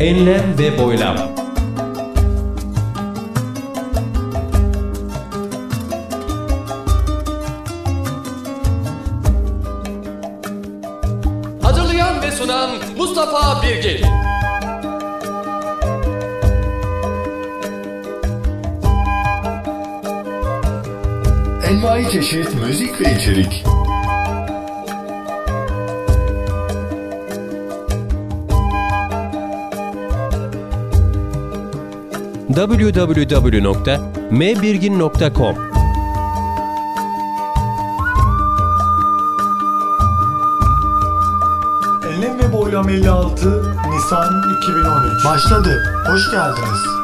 Enlem ve boylam. Hazırlayan ve sunan Mustafa Birgin. Envai çeşit müzik ve içerik. www.mbirgin.com Enlem ve Boylam 56 Nisan 2013 Başladı. Hoş geldiniz.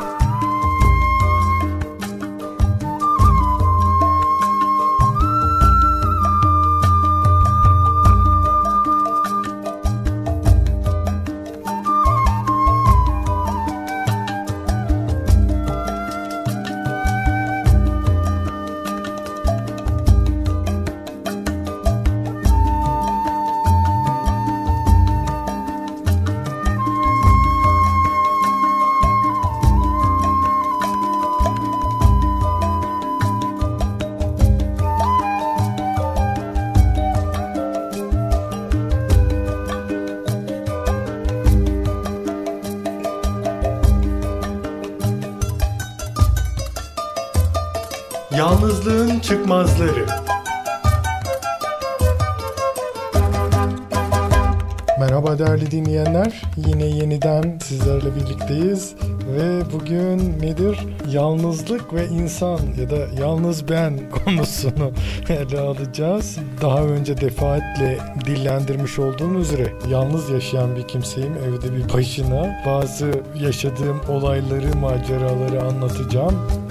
Yalnızlığın çıkmazları Merhaba değerli dinleyenler. Yine yeniden sizlerle birlikteyiz ve bugün nedir? Yalnızlık ve insan ya da yalnız ben konusunu ele alacağız. Daha önce defaatle dillendirmiş olduğum üzere yalnız yaşayan bir kimseyim. Evde bir başına bazı yaşadığım olayları, maceraları anlatacağım.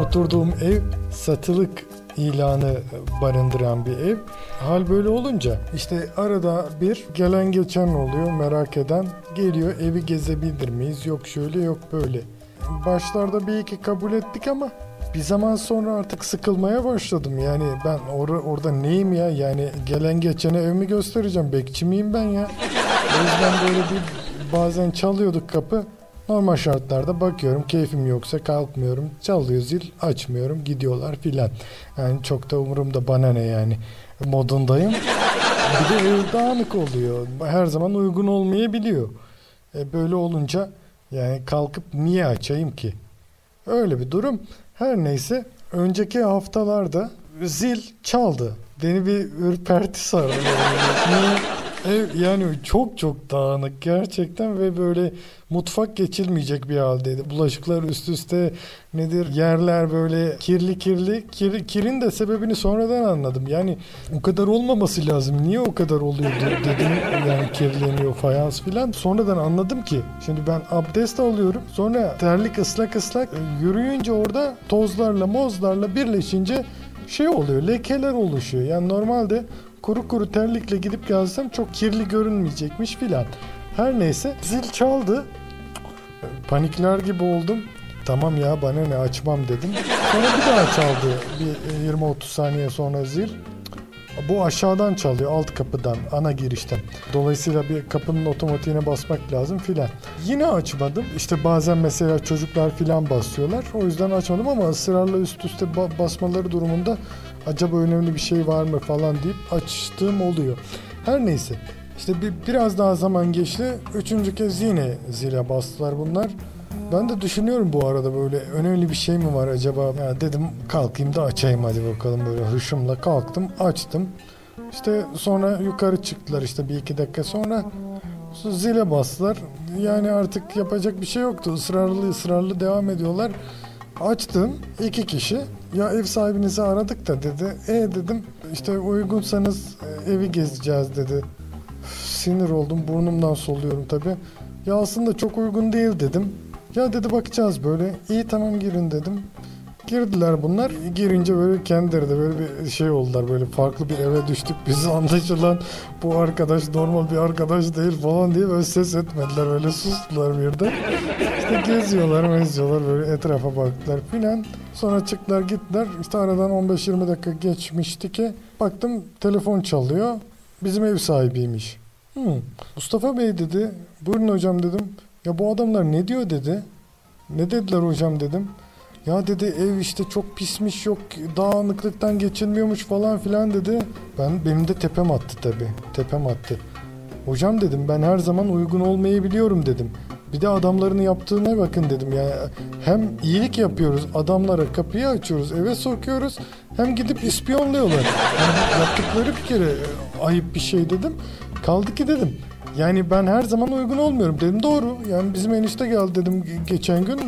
Oturduğum ev satılık ilanı barındıran bir ev. Hal böyle olunca işte arada bir gelen geçen oluyor merak eden geliyor evi gezebilir miyiz yok şöyle yok böyle. Başlarda bir iki kabul ettik ama bir zaman sonra artık sıkılmaya başladım. Yani ben or- orada neyim ya? Yani gelen geçene evimi göstereceğim. Bekçi miyim ben ya? O yüzden böyle bir bazen çalıyorduk kapı. Normal şartlarda bakıyorum keyfim yoksa kalkmıyorum. Çalıyor zil açmıyorum gidiyorlar filan. Yani çok da umurumda bana ne yani modundayım. Bir de dağınık oluyor. Her zaman uygun olmayabiliyor. E böyle olunca yani kalkıp niye açayım ki? Öyle bir durum. Her neyse önceki haftalarda zil çaldı. Beni bir ürperti sardı. Ev yani çok çok dağınık gerçekten ve böyle mutfak geçilmeyecek bir haldeydi. Bulaşıklar üst üste nedir? Yerler böyle kirli kirli. Kir, kirin de sebebini sonradan anladım. Yani o kadar olmaması lazım. Niye o kadar oluyor de- dedim. Yani kirleniyor fayans filan. Sonradan anladım ki şimdi ben abdest alıyorum. Sonra terlik ıslak ıslak e, yürüyünce orada tozlarla mozlarla birleşince şey oluyor. Lekeler oluşuyor. Yani normalde kuru kuru terlikle gidip gelsem çok kirli görünmeyecekmiş filan. Her neyse zil çaldı. Panikler gibi oldum. Tamam ya bana ne açmam dedim. Sonra bir daha çaldı. Bir e, 20-30 saniye sonra zil. Bu aşağıdan çalıyor alt kapıdan ana girişten. Dolayısıyla bir kapının otomatiğine basmak lazım filan. Yine açmadım. İşte bazen mesela çocuklar filan basıyorlar. O yüzden açmadım ama ısrarla üst üste ba- basmaları durumunda acaba önemli bir şey var mı falan deyip açtığım oluyor. Her neyse. İşte bir, biraz daha zaman geçti. Üçüncü kez yine zile bastılar bunlar. Ben de düşünüyorum bu arada böyle önemli bir şey mi var acaba? Ya dedim kalkayım da açayım hadi bakalım böyle hışımla kalktım açtım. İşte sonra yukarı çıktılar işte bir iki dakika sonra zile bastılar. Yani artık yapacak bir şey yoktu. Israrlı ısrarlı devam ediyorlar. Açtım iki kişi. Ya ev sahibinizi aradık da dedi. E dedim işte uygunsanız e, evi gezeceğiz dedi. Üf, Sinir oldum burnumdan soluyorum tabi. Ya aslında çok uygun değil dedim. Ya dedi bakacağız böyle. İyi tamam girin dedim. Girdiler bunlar. Girince böyle kendileri de böyle bir şey oldular. Böyle farklı bir eve düştük. Biz anlaşılan bu arkadaş normal bir arkadaş değil falan diye böyle ses etmediler. Böyle sustular birden. İşte geziyorlar, meziyorlar böyle etrafa baktılar filan. Sonra çıktılar gittiler. İşte aradan 15-20 dakika geçmişti ki baktım telefon çalıyor. Bizim ev sahibiymiş. Hmm. Mustafa Bey dedi. Buyurun hocam dedim. Ya bu adamlar ne diyor dedi. Ne dediler hocam dedim. Ya dedi ev işte çok pismiş yok dağınıklıktan geçilmiyormuş falan filan dedi. Ben benim de tepem attı tabi. Tepem attı. Hocam dedim ben her zaman uygun olmayı biliyorum dedim. Bir de adamların yaptığına bakın dedim. Yani hem iyilik yapıyoruz adamlara kapıyı açıyoruz eve sokuyoruz hem gidip ispiyonluyorlar. Yani yaptıkları bir kere e, ayıp bir şey dedim. Kaldı ki dedim. Yani ben her zaman uygun olmuyorum dedim. Doğru. Yani bizim enişte geldi dedim ge- geçen gün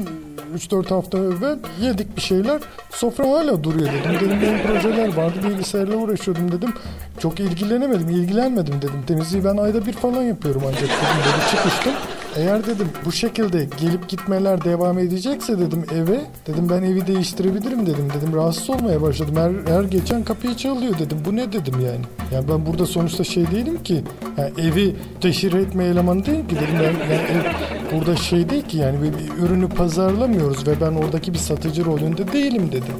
3-4 hafta evvel yedik bir şeyler. Sofra hala duruyor dedim. Dedim benim projeler vardı bilgisayarla uğraşıyordum dedim. Çok ilgilenemedim, ilgilenmedim dedim. Temizliği ben ayda bir falan yapıyorum ancak dedim. Dedi çıkıştım. Eğer dedim bu şekilde gelip gitmeler devam edecekse dedim eve dedim ben evi değiştirebilirim dedim dedim rahatsız olmaya başladım her, her geçen kapıyı çalıyor dedim bu ne dedim yani yani ben burada sonuçta şey değilim ki yani evi teşhir etme elemanı değil ki dedim ben yani ev burada şey değil ki yani bir, ürünü pazarlamıyoruz ve ben oradaki bir satıcı rolünde değilim dedim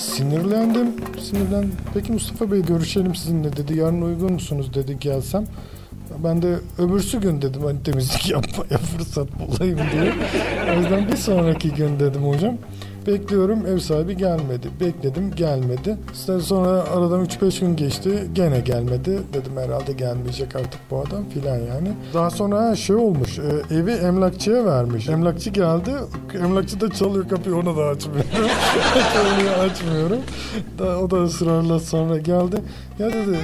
Sinirlendim, sinirlendim. Peki Mustafa Bey görüşelim sizinle dedi. Yarın uygun musunuz dedi gelsem. Ben de öbürsü gün dedim hani temizlik yapmaya fırsat bulayım diye. O yüzden bir sonraki gün dedim hocam. Bekliyorum ev sahibi gelmedi. Bekledim gelmedi. Sonra aradan 3-5 gün geçti. Gene gelmedi. Dedim herhalde gelmeyecek artık bu adam filan yani. Daha sonra şey olmuş. e, evi emlakçıya vermiş. Emlakçı geldi. Emlakçı da çalıyor kapıyı onu da açmıyor. çalıyor açmıyorum. Da, o da ısrarla sonra geldi. Ya dedi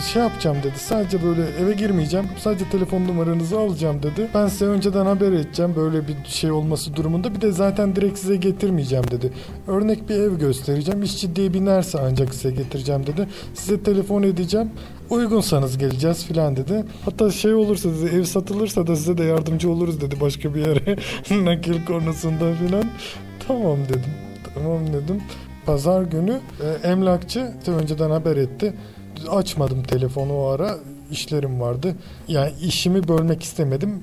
şey yapacağım dedi. Sadece böyle eve girmeyeceğim. Sadece telefon numaranızı alacağım dedi. Ben size önceden haber edeceğim böyle bir şey olması durumunda. Bir de zaten direkt size getirmeyeceğim dedi. Örnek bir ev göstereceğim. İş ciddiye binerse ancak size getireceğim dedi. Size telefon edeceğim. Uygunsanız geleceğiz filan dedi. Hatta şey olursa dedi ev satılırsa da size de yardımcı oluruz dedi başka bir yere nakil konusunda filan. Tamam dedim. Tamam dedim. Pazar günü e, emlakçı işte önceden haber etti. Açmadım telefonu o ara işlerim vardı. Yani işimi bölmek istemedim.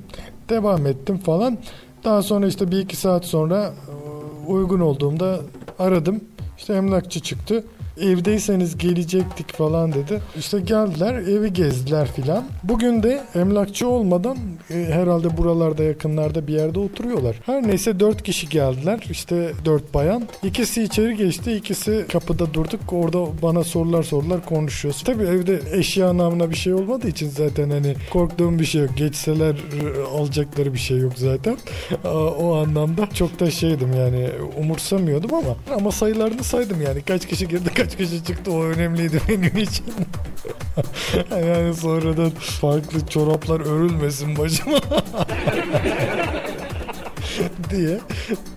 Devam ettim falan. Daha sonra işte bir iki saat sonra e, uygun olduğumda aradım. İşte emlakçı çıktı. Evdeyseniz gelecektik falan dedi. İşte geldiler evi gezdiler filan. Bugün de emlakçı olmadan e, herhalde buralarda yakınlarda bir yerde oturuyorlar. Her neyse dört kişi geldiler. İşte dört bayan. İkisi içeri geçti. ikisi kapıda durduk. Orada bana sorular sorular konuşuyoruz. Tabii evde eşya namına bir şey olmadığı için zaten hani korktuğum bir şey yok. Geçseler e, alacakları bir şey yok zaten. O anlamda çok da şeydim yani umursamıyordum ama ama sayılarını saydım yani kaç kişi girdi kaç kişi çıktı o önemliydi benim için. yani sonradan farklı çoraplar örülmesin başıma. diye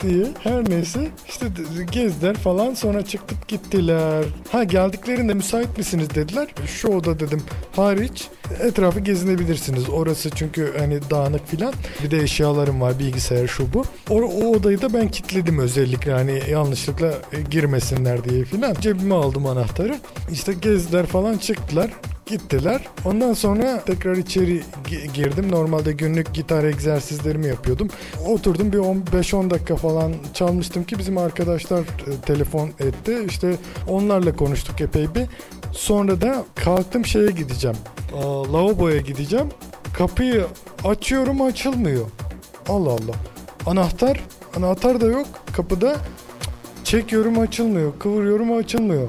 diye her neyse işte gezdiler falan sonra çıktık gittiler. Ha geldiklerinde müsait misiniz dediler. Şu oda dedim hariç etrafı gezinebilirsiniz. Orası çünkü hani dağınık filan. Bir de eşyalarım var bilgisayar şu bu. O, o odayı da ben kilitledim özellikle hani yanlışlıkla e, girmesinler diye filan. Cebime aldım anahtarı. İşte gezdiler falan çıktılar. Gittiler. Ondan sonra tekrar içeri gi- girdim. Normalde günlük gitar egzersizlerimi yapıyordum. Oturdum bir 15-10 dakika falan çalmıştım ki bizim arkadaşlar e, telefon etti. İşte onlarla konuştuk epey bir. Sonra da kalktım şeye gideceğim. Lavaboya gideceğim. Kapıyı açıyorum açılmıyor. Allah Allah. Anahtar, anahtar da yok kapıda. Çekiyorum açılmıyor. Kıvırıyorum açılmıyor.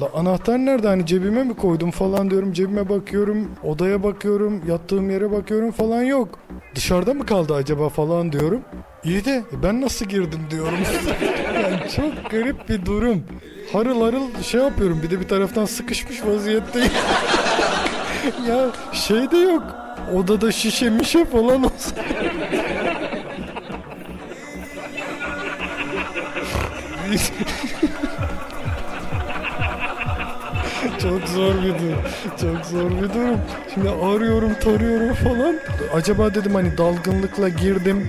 La anahtar nerede hani cebime mi koydum falan diyorum cebime bakıyorum odaya bakıyorum yattığım yere bakıyorum falan yok. Dışarıda mı kaldı acaba falan diyorum. İyi de ben nasıl girdim diyorum. yani çok garip bir durum. Harıl harıl şey yapıyorum bir de bir taraftan sıkışmış vaziyetteyim. ya şey de yok. Odada şişe mişe falan olsa. Çok zor bir durum. Çok zor bir durum. Şimdi arıyorum, tarıyorum falan. Acaba dedim hani dalgınlıkla girdim.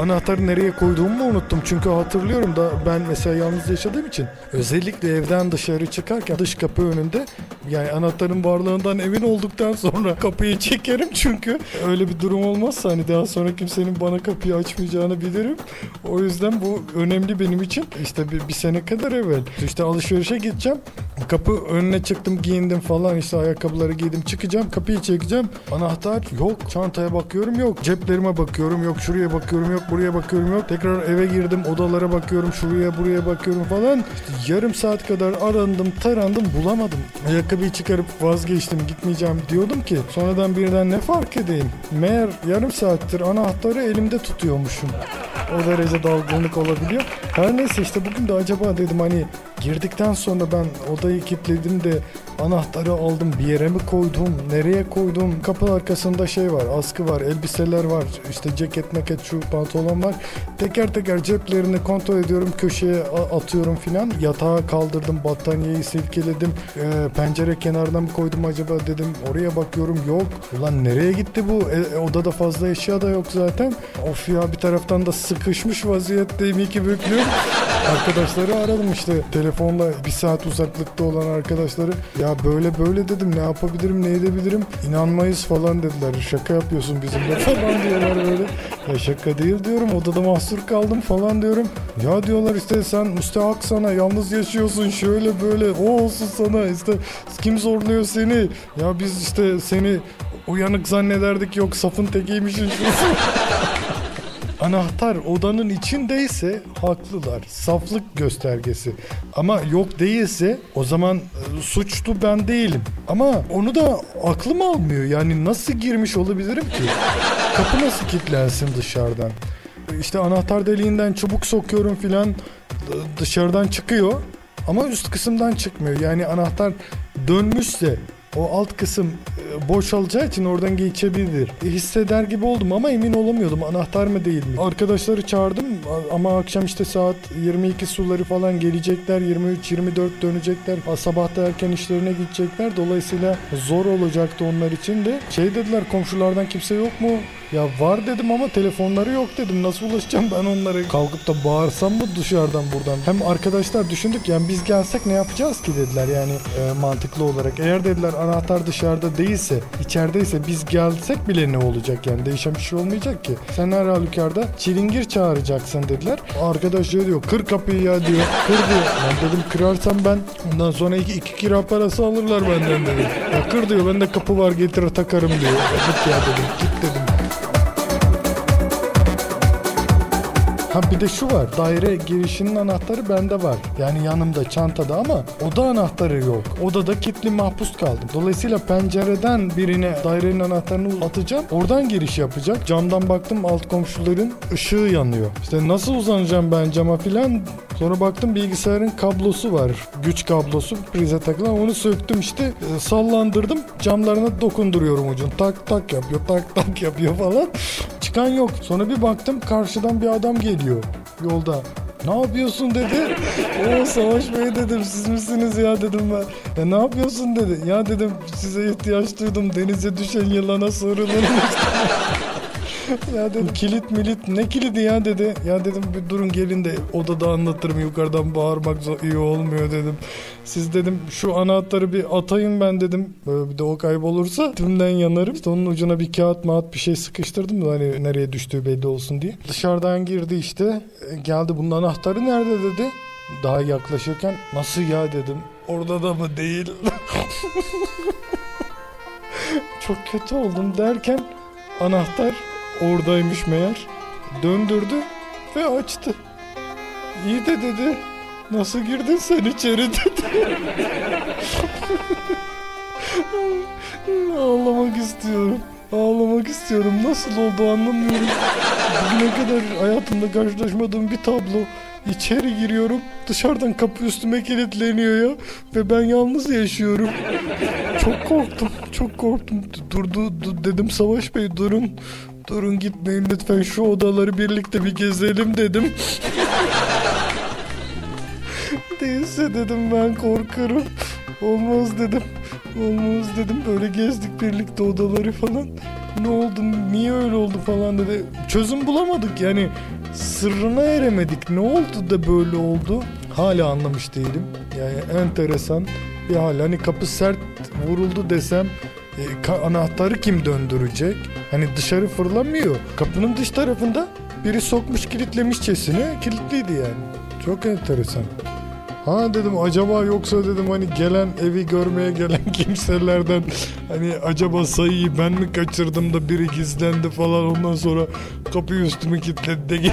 Anahtarı nereye koyduğumu mu unuttum. Çünkü hatırlıyorum da ben mesela yalnız yaşadığım için özellikle evden dışarı çıkarken dış kapı önünde yani anahtarın varlığından emin olduktan sonra kapıyı çekerim çünkü öyle bir durum olmazsa hani daha sonra kimsenin bana kapıyı açmayacağını bilirim. O yüzden bu önemli benim için. İşte bir, bir sene kadar evvel işte alışverişe gideceğim. Kapı önüne çıktım giyindim falan işte ayakkabıları giydim çıkacağım kapıyı çekeceğim. Anahtar yok çantaya bakıyorum yok ceplerime bakıyorum yok şuraya bakıyorum yok buraya bakıyorum yok. Tekrar eve girdim odalara bakıyorum şuraya buraya bakıyorum falan. İşte yarım saat kadar arandım tarandım bulamadım. Ayakkabıyı çıkarıp vazgeçtim gitmeyeceğim diyordum ki sonradan birden ne fark edeyim. Meğer yarım saattir anahtarı elimde tutuyormuşum. O derece dalgınlık olabiliyor. Her neyse işte bugün de acaba dedim hani girdikten sonra ben odayı kilitledim de anahtarı aldım bir yere mi koydum nereye koydum kapı arkasında şey var askı var elbiseler var işte ceket meket şu pantolon var. Teker teker ceplerini kontrol ediyorum köşeye atıyorum filan. Yatağa kaldırdım battaniyeyi silkeledim. Ee, pencere kenarına mı koydum acaba dedim. Oraya bakıyorum yok. Ulan nereye gitti bu? E, e, odada fazla eşya da yok zaten. Of ya bir taraftan da sıkışmış vaziyetteyim iki büklüm. Arkadaşları aradım işte. Telefonla bir saat uzaklıkta olan arkadaşları. Ya böyle böyle dedim ne yapabilirim ne edebilirim? İnanmayız falan dediler. Şaka yapıyorsun bizimle falan diyorlar böyle. Ya şaka değil diyorum odada mahsur kaldım falan diyorum. Ya diyorlar işte sen müstehak sana yalnız yaşıyorsun şöyle böyle o olsun sana işte kim zorluyor seni. Ya biz işte seni uyanık zannederdik yok safın tekiymişsin. Anahtar odanın içindeyse haklılar. Saflık göstergesi. Ama yok değilse o zaman e, suçlu ben değilim. Ama onu da aklım almıyor. Yani nasıl girmiş olabilirim ki? Kapı nasıl kilitlensin dışarıdan? İşte anahtar deliğinden çubuk sokuyorum filan dışarıdan çıkıyor. Ama üst kısımdan çıkmıyor. Yani anahtar dönmüşse o alt kısım e, boşalacağı için oradan geçebilir. E, hisseder gibi oldum ama emin olamıyordum anahtar mı değil mi? Arkadaşları çağırdım ama akşam işte saat 22 suları falan gelecekler. 23-24 dönecekler. Sabah da erken işlerine gidecekler. Dolayısıyla zor olacaktı onlar için de. Şey dediler komşulardan kimse yok mu? Ya var dedim ama telefonları yok dedim. Nasıl ulaşacağım ben onlara? Kalkıp da bağırsam mı dışarıdan buradan? Hem arkadaşlar düşündük yani biz gelsek ne yapacağız ki dediler yani e, mantıklı olarak. Eğer dediler anahtar dışarıda değilse, içerideyse biz gelsek bile ne olacak yani değişen bir şey olmayacak ki. Sen her halükarda çilingir çağıracaksın dediler. Arkadaş şey diyor kır kapıyı ya diyor. Kır diyor. Ben dedim kırarsam ben ondan sonra iki, iki kira parası alırlar benden dedim. Ya kır diyor bende kapı var getir takarım diyor. Git ya dedim git Ha bir de şu var. Daire girişinin anahtarı bende var. Yani yanımda çantada ama oda anahtarı yok. Odada kilitli mahpus kaldım. Dolayısıyla pencereden birine dairenin anahtarını atacağım. Oradan giriş yapacak. Camdan baktım alt komşuların ışığı yanıyor. İşte nasıl uzanacağım ben cama filan. Sonra baktım bilgisayarın kablosu var. Güç kablosu prize takılan. Onu söktüm işte e, sallandırdım. Camlarına dokunduruyorum ucunu. Tak tak yapıyor. Tak tak yapıyor falan. Çıkan yok. Sonra bir baktım karşıdan bir adam geliyor yolda. Ne yapıyorsun dedi. O Savaş Bey dedim siz misiniz ya dedim ben. Ya ne yapıyorsun dedi. Ya dedim size ihtiyaç duydum denize düşen yılana sarılırım. ya dedim kilit milit ne kilidi ya dedi. Ya dedim bir durun gelin de odada anlatırım yukarıdan bağırmak iyi olmuyor dedim. Siz dedim şu anahtarı bir atayım ben dedim. Böyle bir de o kaybolursa tümden yanarım. İşte onun ucuna bir kağıt mağat bir şey sıkıştırdım da hani nereye düştüğü belli olsun diye. Dışarıdan girdi işte. E, Geldi bunun anahtarı nerede dedi. Daha yaklaşırken nasıl ya dedim. Orada da mı değil? Çok kötü oldum derken anahtar oradaymış meğer. Döndürdü ve açtı. İyi de dedi. Nasıl girdin sen içeri dedi. Ağlamak istiyorum. Ağlamak istiyorum. Nasıl oldu anlamıyorum. Bugüne kadar hayatımda karşılaşmadığım bir tablo. İçeri giriyorum. Dışarıdan kapı üstüme kilitleniyor ya. Ve ben yalnız yaşıyorum. Çok korktum. Çok korktum. Durdu du, dedim Savaş Bey durun. Durun gitmeyin lütfen şu odaları birlikte bir gezelim dedim. Değilse dedim ben korkarım. Olmaz dedim. Olmaz dedim. Böyle gezdik birlikte odaları falan. ne oldu niye öyle oldu falan dedi. Çözüm bulamadık yani sırrına eremedik. Ne oldu da böyle oldu? Hala anlamış değilim. Yani enteresan bir hal. Hani kapı sert vuruldu desem e, anahtarı kim döndürecek? Hani dışarı fırlamıyor. Kapının dış tarafında biri sokmuş kilitlemişçesine kilitliydi yani. Çok enteresan. Ha dedim acaba yoksa dedim hani gelen evi görmeye gelen kimselerden hani acaba sayıyı ben mi kaçırdım da biri gizlendi falan ondan sonra kapıyı üstüme kilitledi de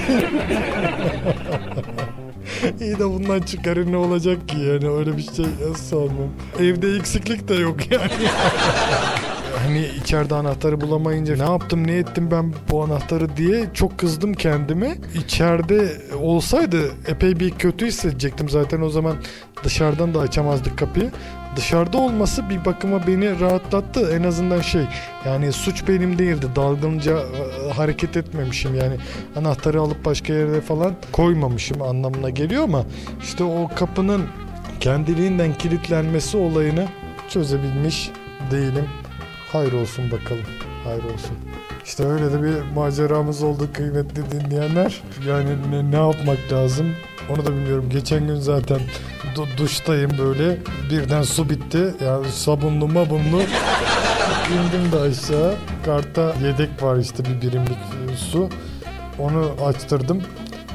İyi de bundan çıkarı ne olacak ki yani öyle bir şey sanmam. Evde eksiklik de yok yani. hani içeride anahtarı bulamayınca ne yaptım ne ettim ben bu anahtarı diye çok kızdım kendime. İçeride olsaydı epey bir kötü hissedecektim zaten o zaman dışarıdan da açamazdık kapıyı. Dışarıda olması bir bakıma beni rahatlattı en azından şey yani suç benim değildi dalgınca e, hareket etmemişim yani anahtarı alıp başka yere falan koymamışım anlamına geliyor ama işte o kapının kendiliğinden kilitlenmesi olayını çözebilmiş değilim. Hayır olsun bakalım. Hayır olsun. İşte öyle de bir maceramız oldu kıymetli dinleyenler. Yani ne, ne yapmak lazım onu da bilmiyorum. Geçen gün zaten du- duştayım böyle. Birden su bitti. Yani sabunlu mabunlu. İndim de aşağı. Karta yedek var işte bir birimlik su. Onu açtırdım.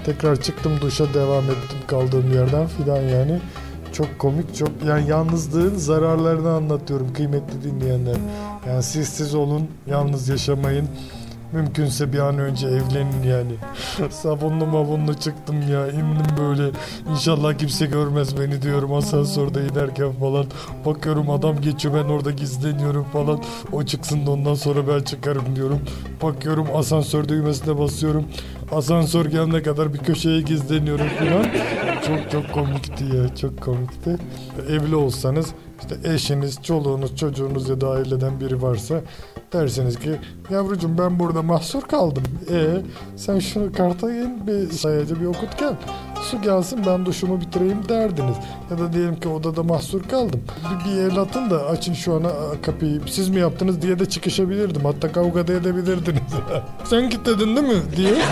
Tekrar çıktım duşa devam ettim kaldığım yerden filan yani. Çok komik çok yani yalnızlığın zararlarını anlatıyorum kıymetli dinleyenler. Yani siz siz olun yalnız yaşamayın. Mümkünse bir an önce evlenin yani. Sabunlu mabunlu çıktım ya indim böyle. İnşallah kimse görmez beni diyorum asansörde inerken falan. Bakıyorum adam geçiyor ben orada gizleniyorum falan. O çıksın da ondan sonra ben çıkarım diyorum. Bakıyorum asansör düğmesine basıyorum. Asansör gelene kadar bir köşeye gizleniyorum falan. Çok çok komikti ya çok komikti. Evli olsanız işte eşiniz, çoluğunuz, çocuğunuz ya da aileden biri varsa dersiniz ki yavrucuğum ben burada mahsur kaldım. E sen şunu karta in bir sayacı bir okut gel. Su gelsin ben duşumu bitireyim derdiniz. Ya da diyelim ki odada mahsur kaldım. Bir, bir el atın da açın şu ana kapıyı. Siz mi yaptınız diye de çıkışabilirdim. Hatta kavga da edebilirdiniz. sen kilitledin değil mi diye.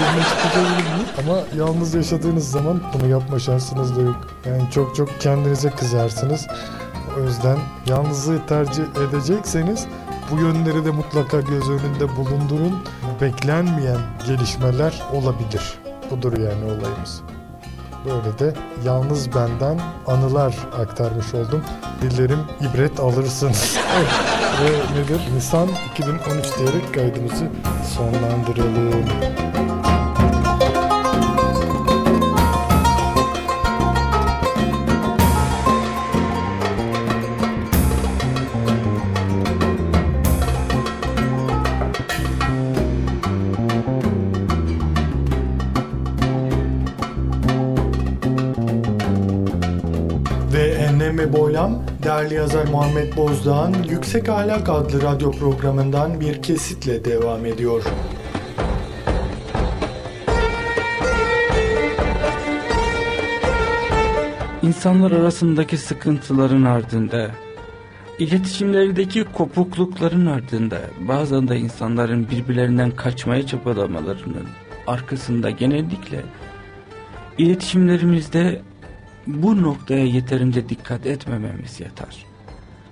Ama yalnız yaşadığınız zaman bunu yapma şansınız da yok. Yani çok çok kendinize kızarsınız. O yüzden yalnızlığı tercih edecekseniz bu yönleri de mutlaka göz önünde bulundurun. Beklenmeyen gelişmeler olabilir. Budur yani olayımız. Böyle de yalnız benden anılar aktarmış oldum. Dilerim ibret alırsınız. Evet, Ve nedir? Nisan 2013 diyerek kaydımızı sonlandıralım. Boylam, değerli yazar Muhammed Bozdağ'ın Yüksek Ahlak adlı radyo programından bir kesitle devam ediyor. İnsanlar arasındaki sıkıntıların ardında, iletişimlerdeki kopuklukların ardında, bazen de insanların birbirlerinden kaçmaya çabalamalarının arkasında genellikle iletişimlerimizde bu noktaya yeterince dikkat etmememiz yatar.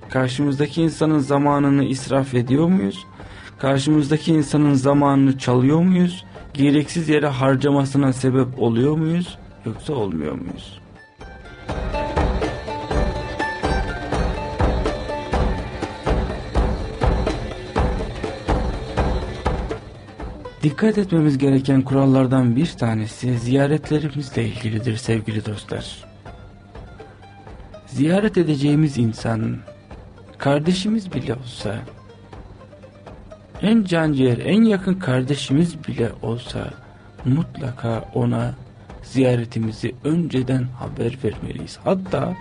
Karşımızdaki insanın zamanını israf ediyor muyuz? Karşımızdaki insanın zamanını çalıyor muyuz? Gereksiz yere harcamasına sebep oluyor muyuz? Yoksa olmuyor muyuz? Dikkat etmemiz gereken kurallardan bir tanesi ziyaretlerimizle ilgilidir sevgili dostlar. Ziyaret edeceğimiz insan kardeşimiz bile olsa en canciğer en yakın kardeşimiz bile olsa mutlaka ona ziyaretimizi önceden haber vermeliyiz. Hatta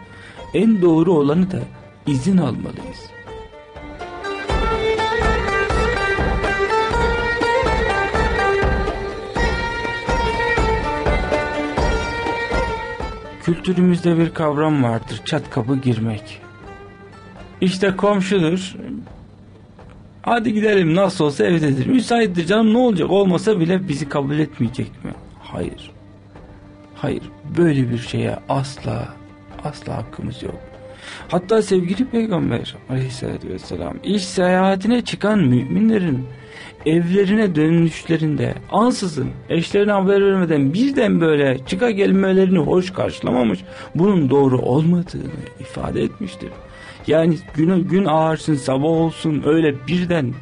en doğru olanı da izin almalıyız. Kültürümüzde bir kavram vardır çat kapı girmek. İşte komşudur. Hadi gidelim nasıl olsa evdedir. Müsaittir canım ne olacak olmasa bile bizi kabul etmeyecek mi? Hayır. Hayır böyle bir şeye asla asla hakkımız yok. Hatta sevgili peygamber aleyhissalatü vesselam iş seyahatine çıkan müminlerin evlerine dönüşlerinde ansızın eşlerine haber vermeden birden böyle çıka gelmelerini hoş karşılamamış bunun doğru olmadığını ifade etmiştir. Yani gün, gün ağarsın sabah olsun öyle birden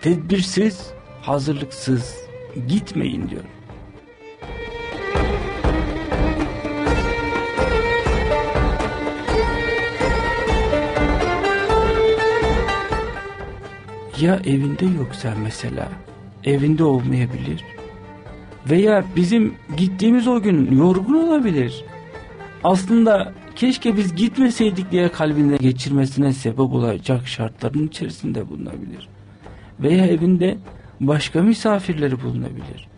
tedbirsiz hazırlıksız gitmeyin diyor. Ya evinde yoksa mesela evinde olmayabilir veya bizim gittiğimiz o gün yorgun olabilir. Aslında keşke biz gitmeseydik diye kalbinde geçirmesine sebep olacak şartların içerisinde bulunabilir. Veya evinde başka misafirleri bulunabilir.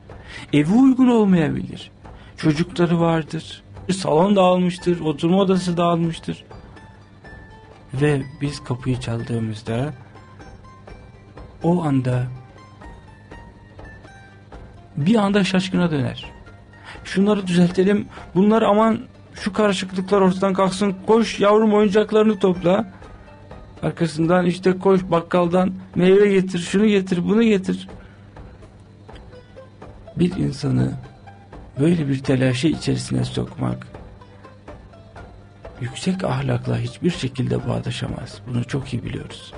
Evi uygun olmayabilir. Çocukları vardır. Salon dağılmıştır, oturma odası dağılmıştır. Ve biz kapıyı çaldığımızda o anda bir anda şaşkına döner. Şunları düzeltelim. Bunlar aman şu karışıklıklar ortadan kalksın. Koş yavrum oyuncaklarını topla. Arkasından işte koş bakkaldan meyve getir, şunu getir, bunu getir. Bir insanı böyle bir telaşı içerisine sokmak yüksek ahlakla hiçbir şekilde bağdaşamaz. Bunu çok iyi biliyoruz.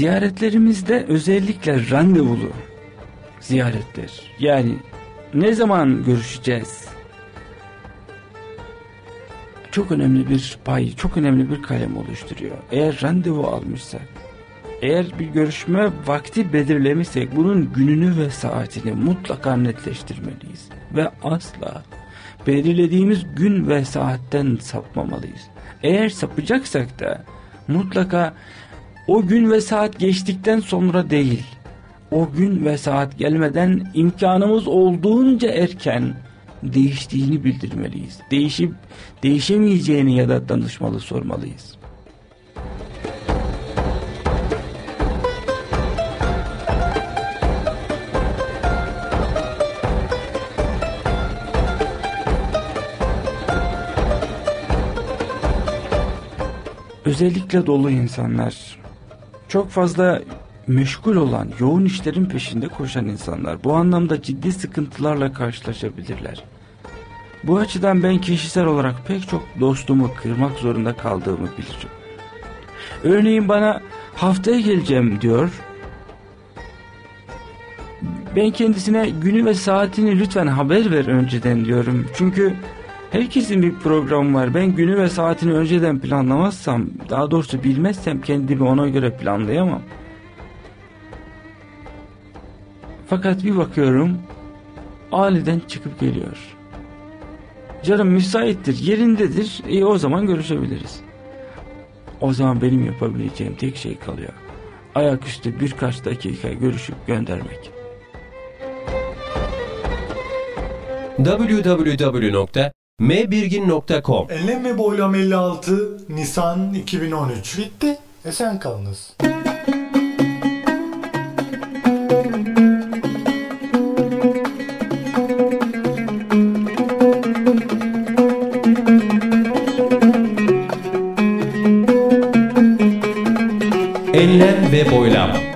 Ziyaretlerimizde özellikle randevulu ziyaretler. Yani ne zaman görüşeceğiz? Çok önemli bir pay, çok önemli bir kalem oluşturuyor. Eğer randevu almışsak, eğer bir görüşme vakti belirlemişsek bunun gününü ve saatini mutlaka netleştirmeliyiz. Ve asla belirlediğimiz gün ve saatten sapmamalıyız. Eğer sapacaksak da mutlaka o gün ve saat geçtikten sonra değil, o gün ve saat gelmeden imkanımız olduğunca erken değiştiğini bildirmeliyiz. Değişip değişemeyeceğini ya da danışmalı sormalıyız. Özellikle dolu insanlar, çok fazla meşgul olan, yoğun işlerin peşinde koşan insanlar bu anlamda ciddi sıkıntılarla karşılaşabilirler. Bu açıdan ben kişisel olarak pek çok dostumu kırmak zorunda kaldığımı bilirim. Örneğin bana haftaya geleceğim diyor. Ben kendisine günü ve saatini lütfen haber ver önceden diyorum. Çünkü herkesin bir programı var. Ben günü ve saatini önceden planlamazsam, daha doğrusu bilmezsem kendimi ona göre planlayamam. Fakat bir bakıyorum aniden çıkıp geliyor. Canım müsaittir, yerindedir. İyi o zaman görüşebiliriz. O zaman benim yapabileceğim tek şey kalıyor. Ayaküstü birkaç dakika görüşüp göndermek. www.mbirgin.com Enlem ve Boylam 56 Nisan 2013 Bitti. Esen kalınız. Enlem ve boylam.